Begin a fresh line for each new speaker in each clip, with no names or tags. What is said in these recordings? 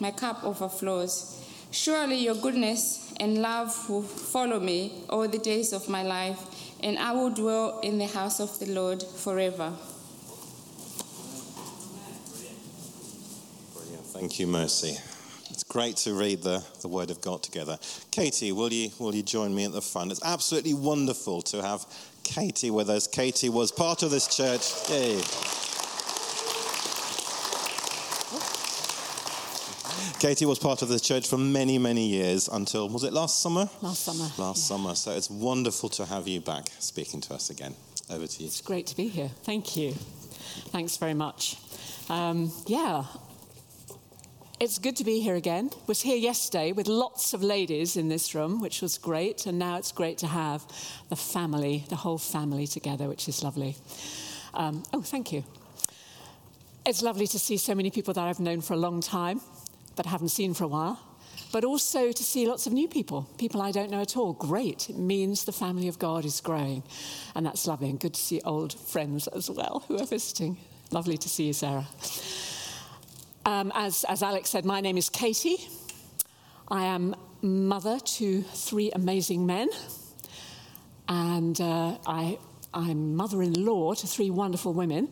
my cup overflows. Surely your goodness and love will follow me all the days of my life, and I will dwell in the house of the Lord forever.
Brilliant. Thank you, Mercy. It's great to read the, the Word of God together. Katie, will you, will you join me at the front? It's absolutely wonderful to have Katie with us. Katie was part of this church. Yay. Katie was part of the church for many, many years until, was it last summer?
Last summer.
Last yeah. summer. So it's wonderful to have you back speaking to us again. Over to you.
It's great to be here. Thank you. Thanks very much. Um, yeah, it's good to be here again. Was here yesterday with lots of ladies in this room, which was great, and now it's great to have the family, the whole family together, which is lovely. Um, oh, thank you. It's lovely to see so many people that I've known for a long time, but haven't seen for a while. But also to see lots of new people, people I don't know at all. Great. It means the family of God is growing. And that's lovely. And good to see old friends as well who are visiting. Lovely to see you, Sarah. Um, as, as Alex said, my name is Katie. I am mother to three amazing men, and uh, I, I'm mother in law to three wonderful women,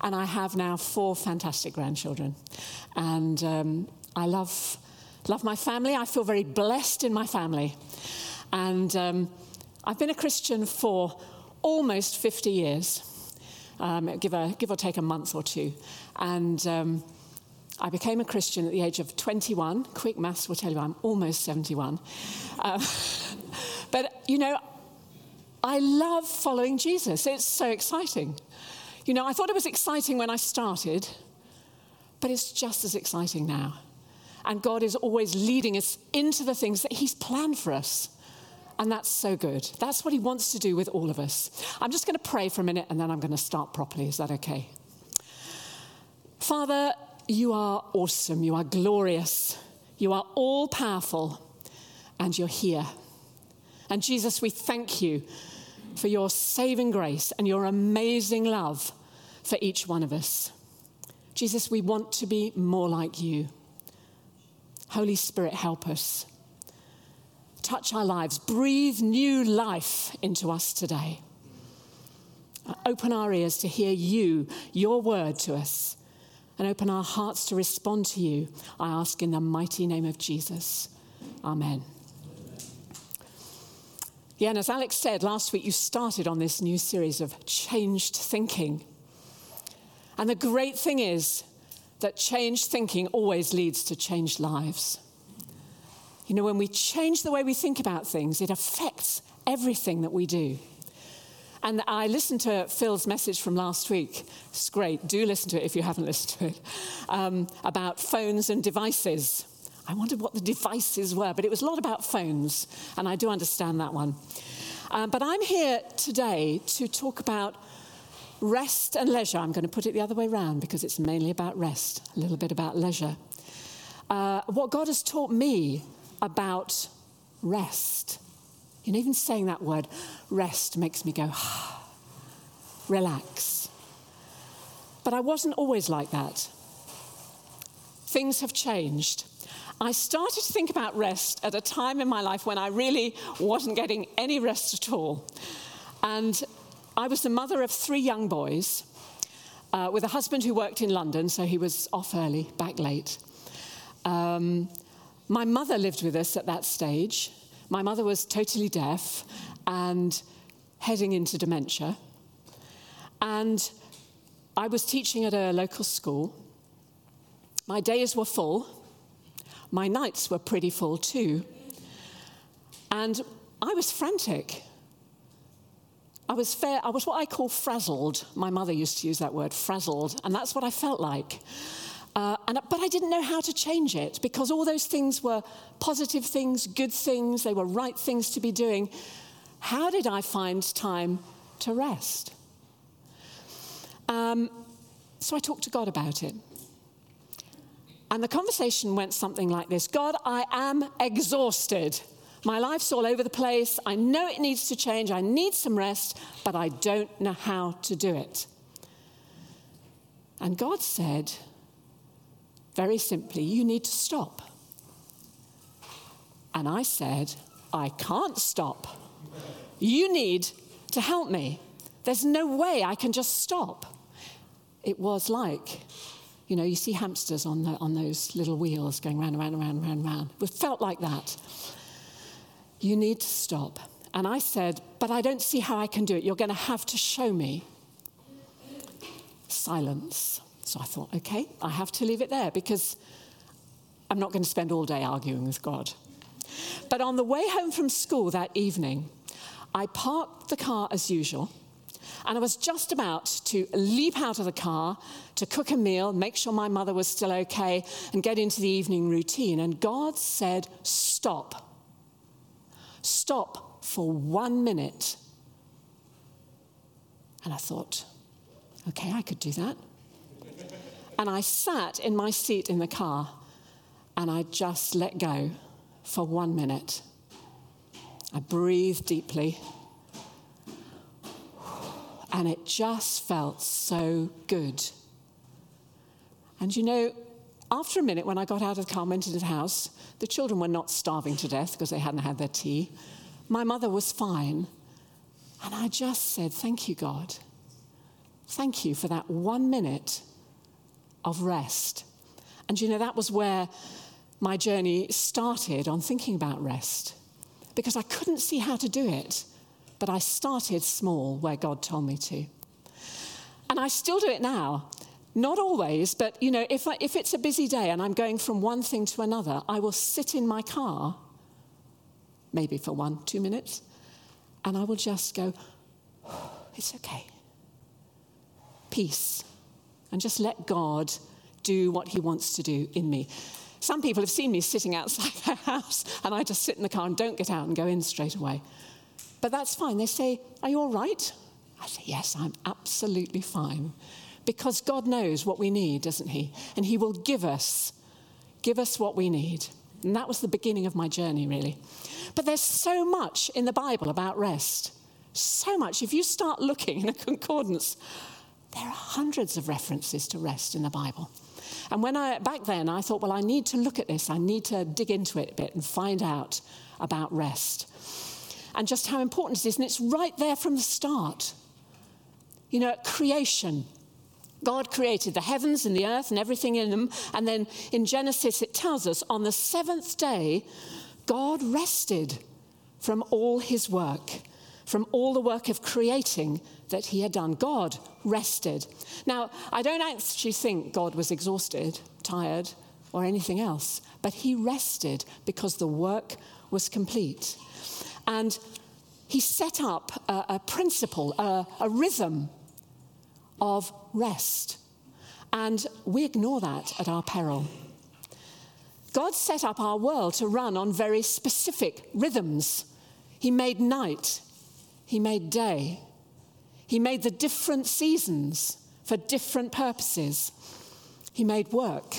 and I have now four fantastic grandchildren. And um, I love, love my family. I feel very blessed in my family. And um, I've been a Christian for almost 50 years, um, give, a, give or take a month or two. And um, I became a Christian at the age of 21. Quick maths will tell you I'm almost 71. Um, but, you know, I love following Jesus. It's so exciting. You know, I thought it was exciting when I started, but it's just as exciting now. And God is always leading us into the things that He's planned for us. And that's so good. That's what He wants to do with all of us. I'm just going to pray for a minute and then I'm going to start properly. Is that okay? Father, you are awesome. You are glorious. You are all powerful. And you're here. And Jesus, we thank you for your saving grace and your amazing love for each one of us. Jesus, we want to be more like you. Holy Spirit, help us. Touch our lives. Breathe new life into us today. Open our ears to hear you, your word to us and open our hearts to respond to you, I ask in the mighty name of Jesus. Amen. Yeah, and as Alex said last week, you started on this new series of changed thinking. And the great thing is that changed thinking always leads to changed lives. You know, when we change the way we think about things, it affects everything that we do. And I listened to Phil's message from last week. It's great. Do listen to it if you haven't listened to it. Um, about phones and devices. I wondered what the devices were, but it was a lot about phones, and I do understand that one. Um, but I'm here today to talk about rest and leisure. I'm going to put it the other way around because it's mainly about rest, a little bit about leisure. Uh, what God has taught me about rest you know, even saying that word, rest, makes me go, relax. But I wasn't always like that. Things have changed. I started to think about rest at a time in my life when I really wasn't getting any rest at all. And I was the mother of three young boys uh, with a husband who worked in London, so he was off early, back late. Um, my mother lived with us at that stage. My mother was totally deaf and heading into dementia. And I was teaching at a local school. My days were full. My nights were pretty full too. And I was frantic. I was fair, I was what I call frazzled. My mother used to use that word, frazzled, and that's what I felt like. Uh, and, but I didn't know how to change it because all those things were positive things, good things, they were right things to be doing. How did I find time to rest? Um, so I talked to God about it. And the conversation went something like this God, I am exhausted. My life's all over the place. I know it needs to change. I need some rest, but I don't know how to do it. And God said, very simply, you need to stop. And I said, I can't stop. You need to help me. There's no way I can just stop. It was like, you know, you see hamsters on, the, on those little wheels going round and round and round and round, and round. It felt like that. You need to stop. And I said, But I don't see how I can do it. You're going to have to show me. Silence. So I thought, okay, I have to leave it there because I'm not going to spend all day arguing with God. But on the way home from school that evening, I parked the car as usual. And I was just about to leap out of the car to cook a meal, make sure my mother was still okay, and get into the evening routine. And God said, Stop stop for one minute. And I thought, okay, I could do that. And I sat in my seat in the car and I just let go for one minute. I breathed deeply. And it just felt so good. And you know, after a minute, when I got out of the car and into the house, the children were not starving to death because they hadn't had their tea. My mother was fine. And I just said, Thank you, God. Thank you for that one minute of rest. And you know, that was where my journey started on thinking about rest because I couldn't see how to do it, but I started small where God told me to. And I still do it now. Not always, but you know, if, I, if it's a busy day and I'm going from one thing to another, I will sit in my car, maybe for one, two minutes, and I will just go, oh, it's okay. Peace. And just let God do what He wants to do in me. Some people have seen me sitting outside their house, and I just sit in the car and don't get out and go in straight away. But that's fine. They say, Are you all right? I say, Yes, I'm absolutely fine because God knows what we need, doesn't He? And He will give us, give us what we need. And that was the beginning of my journey, really. But there's so much in the Bible about rest. So much. If you start looking in a concordance, there are hundreds of references to rest in the Bible. And when I, back then, I thought, well, I need to look at this. I need to dig into it a bit and find out about rest and just how important it is. And it's right there from the start. You know, at creation, God created the heavens and the earth and everything in them. And then in Genesis, it tells us on the seventh day, God rested from all his work, from all the work of creating that he had done. God rested. Now, I don't actually think God was exhausted, tired, or anything else, but he rested because the work was complete. And he set up a, a principle, a, a rhythm of rest. And we ignore that at our peril. God set up our world to run on very specific rhythms. He made night, He made day, He made the different seasons for different purposes. He made work,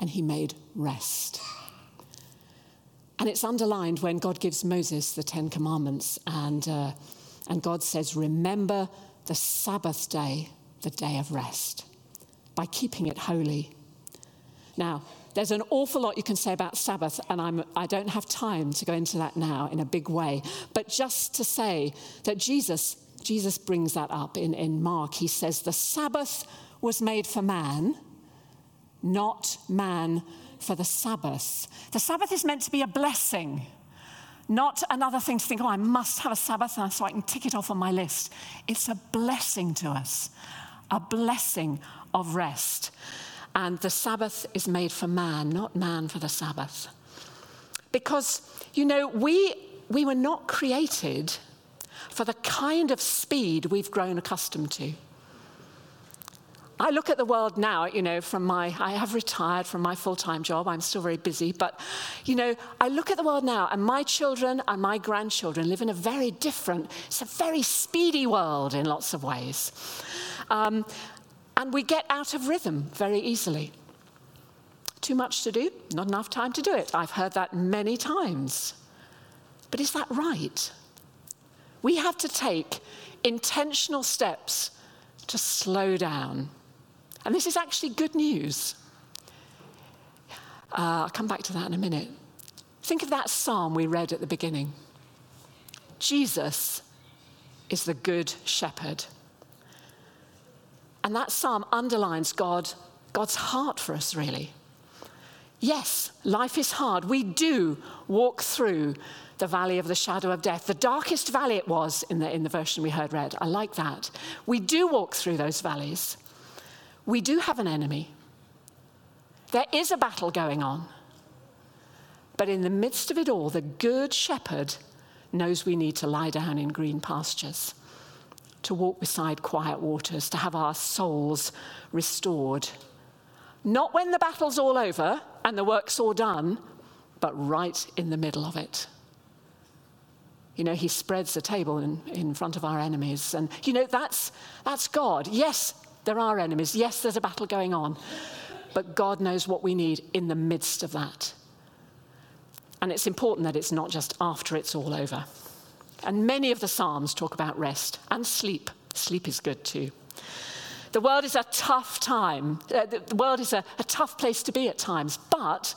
and He made rest. And it's underlined when God gives Moses the Ten Commandments, and, uh, and God says, Remember the Sabbath day, the day of rest, by keeping it holy. Now, there's an awful lot you can say about Sabbath, and I'm, I don't have time to go into that now in a big way. But just to say that Jesus, Jesus brings that up in, in Mark. He says, The Sabbath was made for man, not man for the Sabbath. The Sabbath is meant to be a blessing. Not another thing to think, oh, I must have a Sabbath so I can tick it off on my list. It's a blessing to us, a blessing of rest. And the Sabbath is made for man, not man for the Sabbath. Because, you know, we, we were not created for the kind of speed we've grown accustomed to. I look at the world now, you know, from my, I have retired from my full time job. I'm still very busy. But, you know, I look at the world now, and my children and my grandchildren live in a very different, it's a very speedy world in lots of ways. Um, and we get out of rhythm very easily. Too much to do, not enough time to do it. I've heard that many times. But is that right? We have to take intentional steps to slow down. And this is actually good news. Uh, I'll come back to that in a minute. Think of that psalm we read at the beginning. Jesus is the good shepherd. And that psalm underlines God, God's heart for us, really. Yes, life is hard. We do walk through the valley of the shadow of death, the darkest valley it was in the, in the version we heard read. I like that. We do walk through those valleys. We do have an enemy. There is a battle going on. But in the midst of it all, the good shepherd knows we need to lie down in green pastures, to walk beside quiet waters, to have our souls restored. Not when the battle's all over and the work's all done, but right in the middle of it. You know, he spreads the table in, in front of our enemies. And, you know, that's, that's God. Yes, there are enemies. Yes, there's a battle going on. But God knows what we need in the midst of that. And it's important that it's not just after it's all over. And many of the Psalms talk about rest and sleep. Sleep is good too. The world is a tough time. Uh, the world is a, a tough place to be at times, but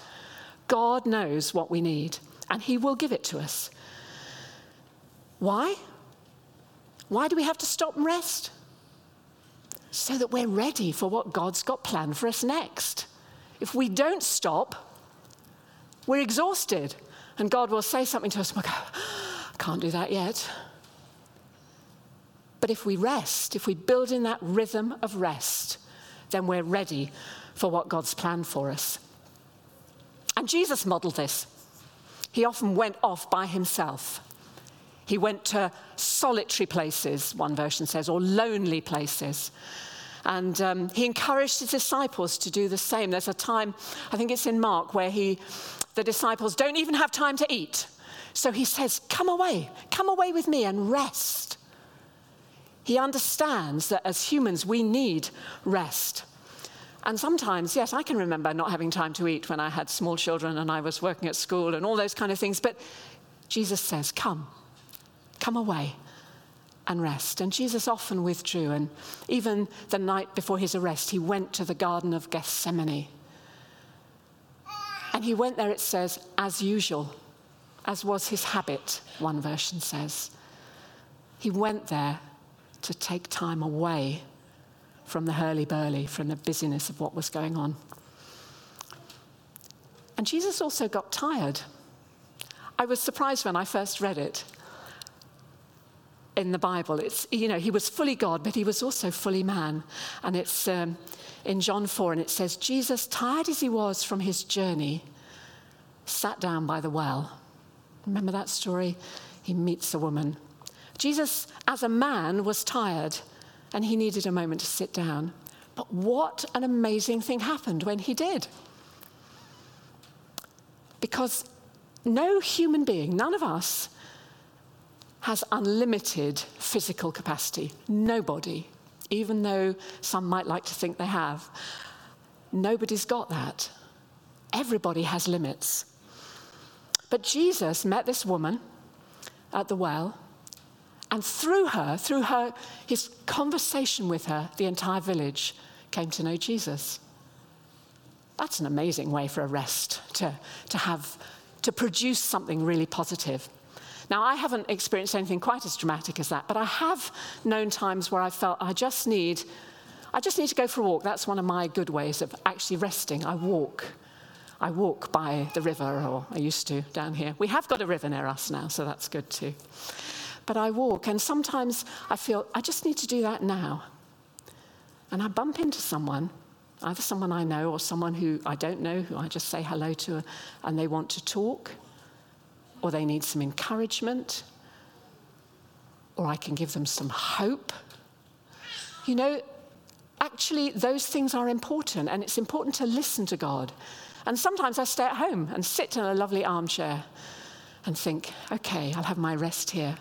God knows what we need, and He will give it to us. Why? Why do we have to stop and rest? So that we're ready for what God's got planned for us next. If we don't stop, we're exhausted. And God will say something to us, we'll go, I can't do that yet. But if we rest, if we build in that rhythm of rest, then we're ready for what God's planned for us. And Jesus modeled this. He often went off by himself. He went to solitary places, one version says, or lonely places. And um, he encouraged his disciples to do the same. There's a time, I think it's in Mark, where he, the disciples don't even have time to eat. So he says, Come away, come away with me and rest. He understands that as humans, we need rest. And sometimes, yes, I can remember not having time to eat when I had small children and I was working at school and all those kind of things. But Jesus says, Come, Come away and rest. And Jesus often withdrew. And even the night before his arrest, he went to the Garden of Gethsemane. And he went there, it says, as usual, as was his habit, one version says. He went there to take time away from the hurly-burly, from the busyness of what was going on. And Jesus also got tired. I was surprised when I first read it in the Bible. It's, you know, he was fully God, but he was also fully man. And it's um, in John 4, and it says, Jesus, tired as he was from his journey, sat down by the well. Remember that story? He meets a woman. Jesus, as a man, was tired, and he needed a moment to sit down. But what an amazing thing happened when he did. Because no human being, none of us, has unlimited physical capacity. Nobody, even though some might like to think they have. Nobody's got that. Everybody has limits. But Jesus met this woman at the well, and through her, through her, his conversation with her, the entire village came to know Jesus. That's an amazing way for a rest to, to have, to produce something really positive. Now, I haven't experienced anything quite as dramatic as that, but I have known times where I felt I just need, I just need to go for a walk. That's one of my good ways of actually resting. I walk. I walk by the river, or I used to down here. We have got a river near us now, so that's good too. But I walk, and sometimes I feel I just need to do that now. And I bump into someone, either someone I know or someone who I don't know, who I just say hello to, and they want to talk or they need some encouragement, or I can give them some hope. You know, actually, those things are important, and it's important to listen to God. And sometimes I stay at home and sit in a lovely armchair and think, okay, I'll have my rest here.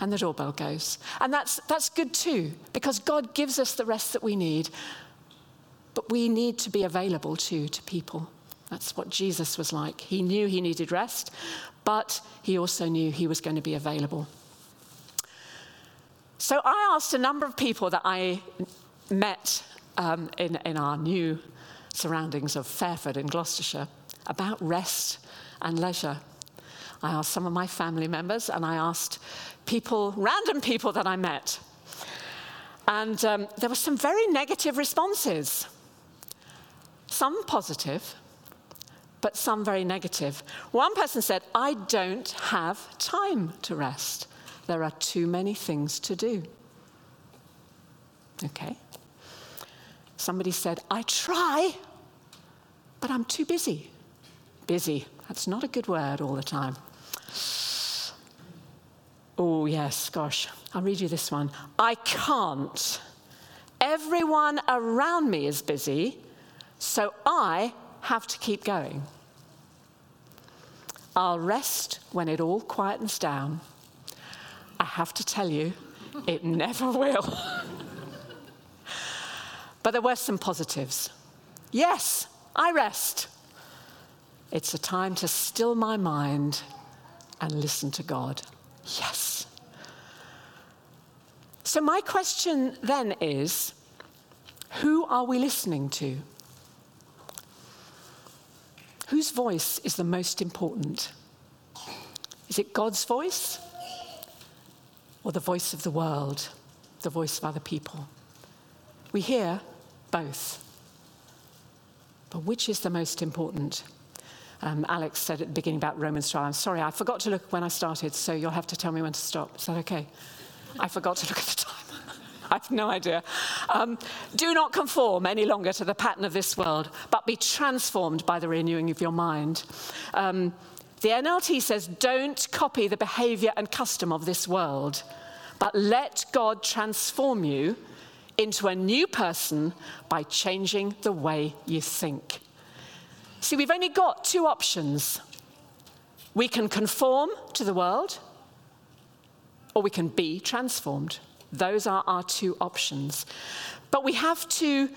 And the doorbell goes. And that's, that's good too, because God gives us the rest that we need. But we need to be available too to people. That's what Jesus was like. He knew he needed rest, but he also knew he was going to be available. So I asked a number of people that I met um, in, in our new surroundings of Fairford in Gloucestershire about rest and leisure. I asked some of my family members and I asked people, random people that I met. And um, there were some very negative responses, some positive, but some very negative. One person said, I don't have time to rest. There are too many things to do. Okay. Somebody said, I try, but I'm too busy. Busy. That's not a good word all the time. Oh, yes, gosh. I'll read you this one. I can't. Everyone around me is busy, so I have to keep going. I'll rest when it all quietens down. I have to tell you, it never will. But there were some positives. Yes, I rest. It's a time to still my mind and listen to God. Yes. So, my question then is who are we listening to? Whose voice is the most important? Is it God's voice or the voice of the world, the voice of other people? We hear both. But which is the most important? Um, Alex said at the beginning about Romans 12. I'm sorry, I forgot to look when I started, so you'll have to tell me when to stop. Is that okay? I forgot to look. I have no idea. Um, do not conform any longer to the pattern of this world, but be transformed by the renewing of your mind. Um, the NLT says, don't copy the behavior and custom of this world, but let God transform you into a new person by changing the way you think. See, we've only got two options. We can conform to the world, or we can be transformed. Those are our two options. But we have to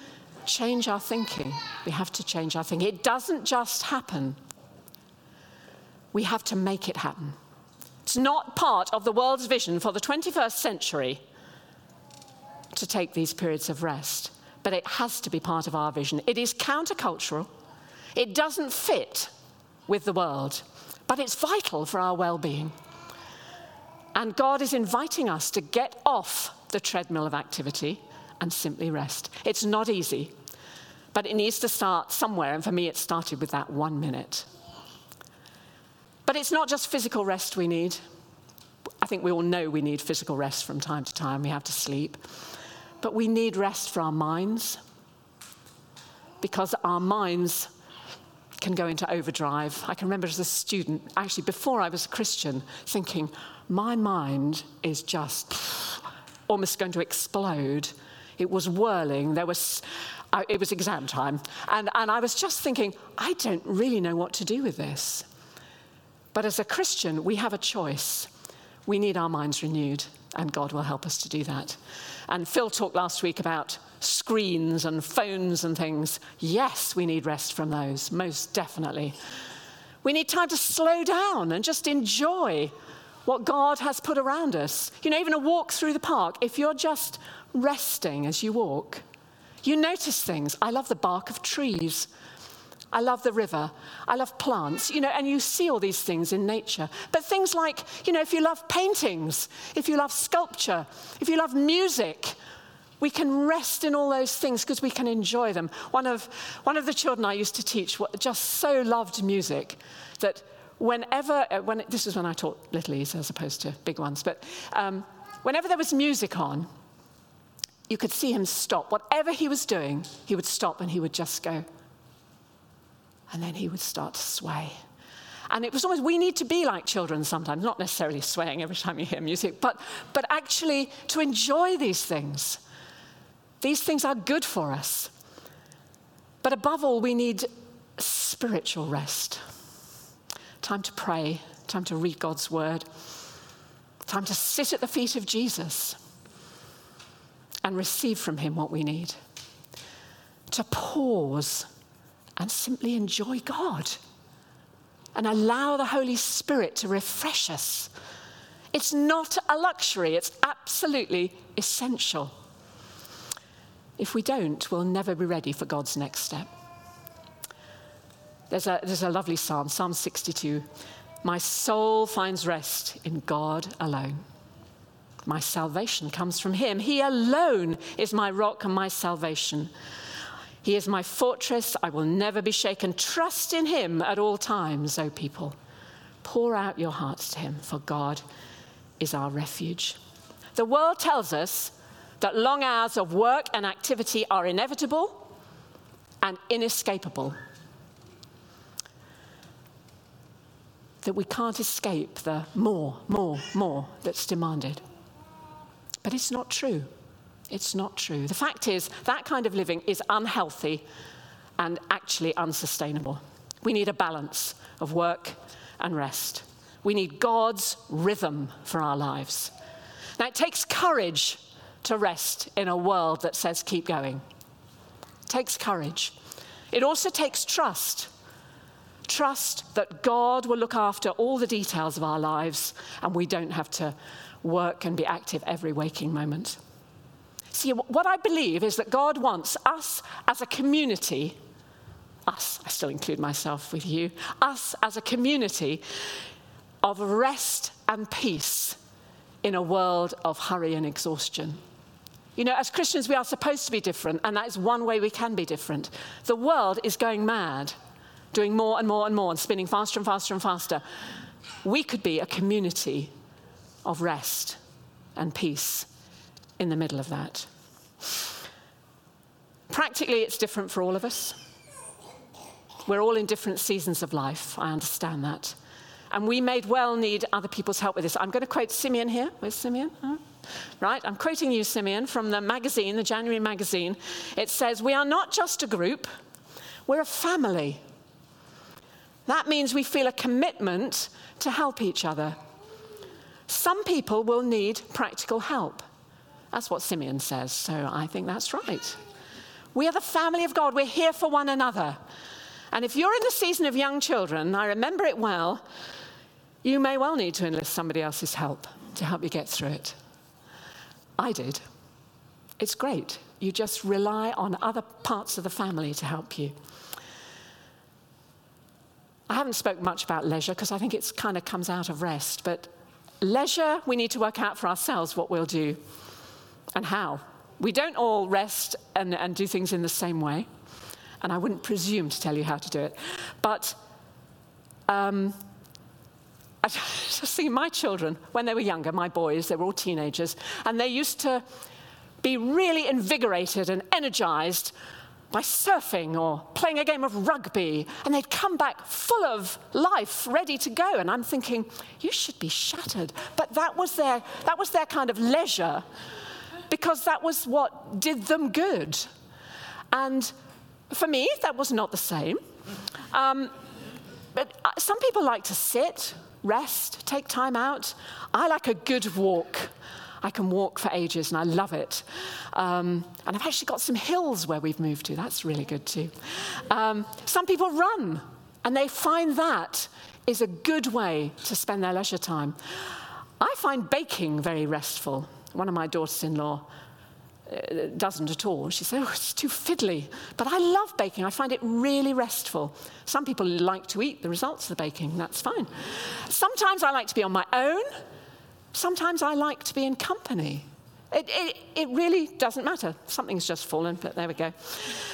change our thinking. We have to change our thinking. It doesn't just happen, we have to make it happen. It's not part of the world's vision for the 21st century to take these periods of rest, but it has to be part of our vision. It is countercultural, it doesn't fit with the world, but it's vital for our well being. And God is inviting us to get off the treadmill of activity and simply rest. It's not easy, but it needs to start somewhere. And for me, it started with that one minute. But it's not just physical rest we need. I think we all know we need physical rest from time to time. We have to sleep. But we need rest for our minds because our minds can go into overdrive. I can remember as a student, actually before I was a Christian, thinking, my mind is just almost going to explode. It was whirling. There was, it was exam time. And, and I was just thinking, I don't really know what to do with this. But as a Christian, we have a choice. We need our minds renewed, and God will help us to do that. And Phil talked last week about screens and phones and things. Yes, we need rest from those, most definitely. We need time to slow down and just enjoy what God has put around us. You know, even a walk through the park, if you're just resting as you walk, you notice things. I love the bark of trees. I love the river. I love plants, you know, and you see all these things in nature. But things like, you know, if you love paintings, if you love sculpture, if you love music, we can rest in all those things because we can enjoy them. One of, one of the children I used to teach just so loved music that whenever, uh, this is when I taught little e's as opposed to big ones, but um, whenever there was music on, you could see him stop. Whatever he was doing, he would stop and he would just go, and then he would start to sway. And it was almost, we need to be like children sometimes, not necessarily swaying every time you hear music, but, but actually to enjoy these things. These things are good for us. But above all, we need spiritual rest time to pray, time to read God's word, time to sit at the feet of Jesus and receive from him what we need, to pause and simply enjoy God and allow the Holy Spirit to refresh us. It's not a luxury, it's absolutely essential. If we don't, we'll never be ready for God's next step. There's a, there's a lovely psalm, Psalm 62. My soul finds rest in God alone. My salvation comes from Him. He alone is my rock and my salvation. He is my fortress. I will never be shaken. Trust in Him at all times, O people. Pour out your hearts to Him, for God is our refuge. The world tells us that long hours of work and activity are inevitable and inescapable. That we can't escape the more, more, more that's demanded. But it's not true. It's not true. The fact is, that kind of living is unhealthy and actually unsustainable. We need a balance of work and rest. We need God's rhythm for our lives. Now, it takes courage to rest in a world that says keep going. It takes courage. It also takes trust Trust that God will look after all the details of our lives and we don't have to work and be active every waking moment. See, what I believe is that God wants us as a community, us, I still include myself with you, us as a community of rest and peace in a world of hurry and exhaustion. You know, as Christians, we are supposed to be different, and that is one way we can be different. The world is going mad doing more and more and more and spinning faster and faster and faster. We could be a community of rest and peace in the middle of that. Practically, it's different for all of us. We're all in different seasons of life, I understand that. And we may well need other people's help with this. I'm going to quote Simeon here. Where's Simeon? Right, I'm quoting you, Simeon, from the magazine, the January magazine. It says, We are not just a group, we're a family. That means we feel a commitment to help each other. Some people will need practical help. That's what Simeon says, so I think that's right. We are the family of God, we're here for one another. And if you're in the season of young children, I remember it well, you may well need to enlist somebody else's help to help you get through it. I did. It's great. You just rely on other parts of the family to help you. I haven't spoken much about leisure because I think it kind of comes out of rest, but leisure, we need to work out for ourselves what we'll do and how. We don't all rest and, and do things in the same way, and I wouldn't presume to tell you how to do it. But um, I just see my children, when they were younger, my boys, they were all teenagers, and they used to be really invigorated and energized by surfing or playing a game of rugby, and they'd come back full of life, ready to go. And I'm thinking, you should be shattered. But that was their, that was their kind of leisure, because that was what did them good. And for me, that was not the same. Um, but uh, some people like to sit, rest, take time out. I like a good walk. I can walk for ages and I love it. Um, and I've actually got some hills where we've moved to. That's really good too. Um, some people run and they find that is a good way to spend their leisure time. I find baking very restful. One of my daughters in law uh, doesn't at all. She says, oh, it's too fiddly. But I love baking. I find it really restful. Some people like to eat the results of the baking. That's fine. Sometimes I like to be on my own Sometimes I like to be in company. It, it, it, really doesn't matter. Something's just fallen, but there we go.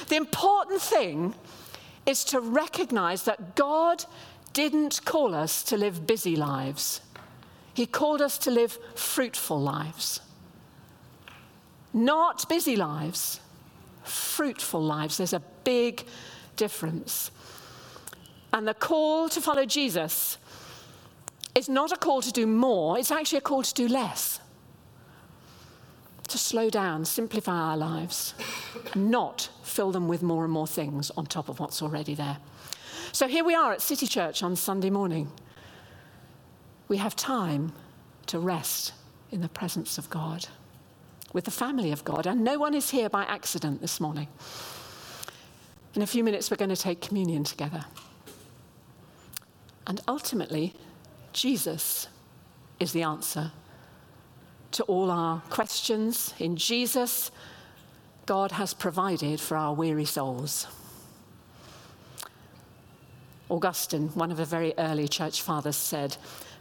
The important thing is to recognize that God didn't call us to live busy lives, He called us to live fruitful lives. Not busy lives, fruitful lives. There's a big difference. And the call to follow Jesus it's not a call to do more, it's actually a call to do less. to slow down, simplify our lives, not fill them with more and more things on top of what's already there. So here we are at City Church on Sunday morning. We have time to rest in the presence of God, with the family of God, and no one is here by accident this morning. In a few minutes, we're going to take communion together. And ultimately, Jesus is the answer to all our questions. In Jesus, God has provided for our weary souls. Augustine, one of the very early church fathers, said,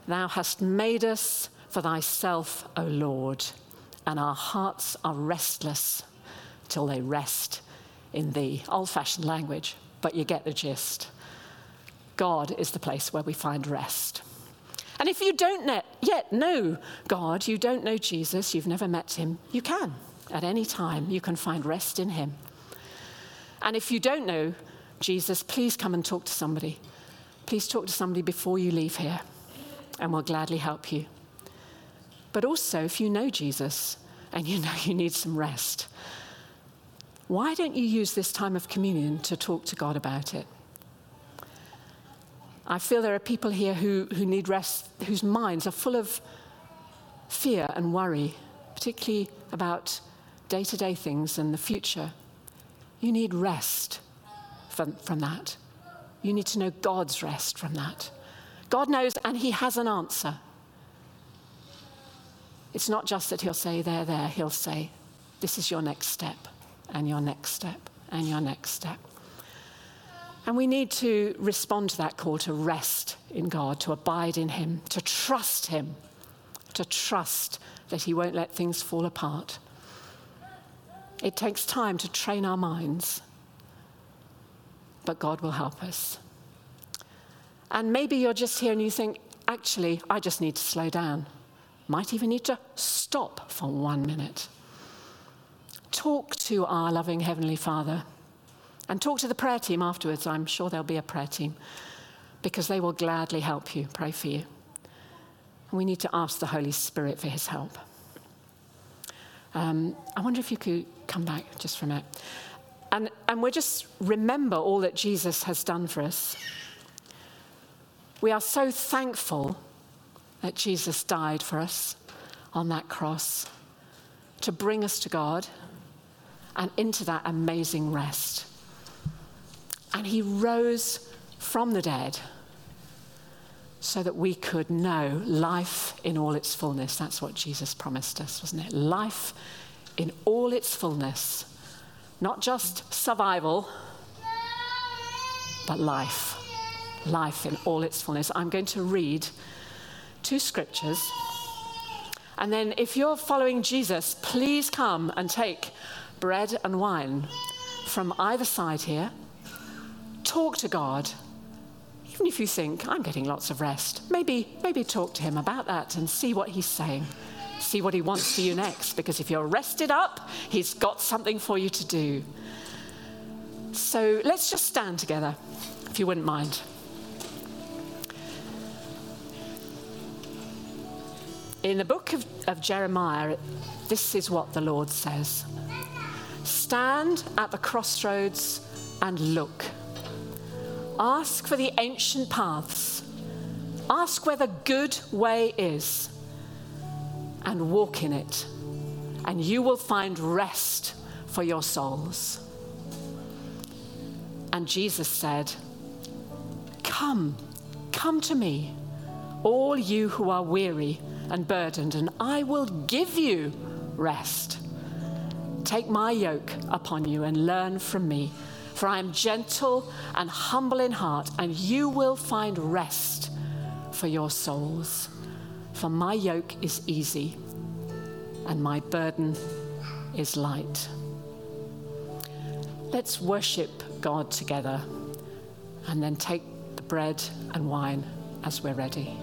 Thou hast made us for thyself, O Lord, and our hearts are restless till they rest in thee. Old fashioned language, but you get the gist. God is the place where we find rest. And if you don't yet know God, you don't know Jesus, you've never met him, you can. At any time, you can find rest in him. And if you don't know Jesus, please come and talk to somebody. Please talk to somebody before you leave here, and we'll gladly help you. But also, if you know Jesus and you know you need some rest, why don't you use this time of communion to talk to God about it? I feel there are people here who, who need rest, whose minds are full of fear and worry, particularly about day to day things and the future. You need rest from, from that. You need to know God's rest from that. God knows, and He has an answer. It's not just that He'll say, there, there. He'll say, this is your next step, and your next step, and your next step. And we need to respond to that call to rest in God, to abide in Him, to trust Him, to trust that He won't let things fall apart. It takes time to train our minds, but God will help us. And maybe you're just here and you think, actually, I just need to slow down. Might even need to stop for one minute. Talk to our loving Heavenly Father and talk to the prayer team afterwards. I'm sure there'll be a prayer team because they will gladly help you, pray for you. And we need to ask the Holy Spirit for his help. Um, I wonder if you could come back just for a minute. And, and we just remember all that Jesus has done for us. We are so thankful that Jesus died for us on that cross to bring us to God and into that amazing rest. And he rose from the dead so that we could know life in all its fullness. That's what Jesus promised us, wasn't it? Life in all its fullness. Not just survival, but life. Life in all its fullness. I'm going to read two scriptures. And then, if you're following Jesus, please come and take bread and wine from either side here talk to God. Even if you think, I'm getting lots of rest, maybe, maybe talk to Him about that and see what He's saying. See what He wants for you next, because if you're rested up, He's got something for you to do. So let's just stand together, if you wouldn't mind. In the book of, of Jeremiah, this is what the Lord says Stand at the crossroads and look. Ask for the ancient paths. Ask where the good way is and walk in it, and you will find rest for your souls. And Jesus said, Come, come to me, all you who are weary and burdened, and I will give you rest. Take my yoke upon you and learn from me for I am gentle and humble in heart, and you will find rest for your souls. For my yoke is easy and my burden is light. Let's worship God together and then take the bread and wine as we're ready.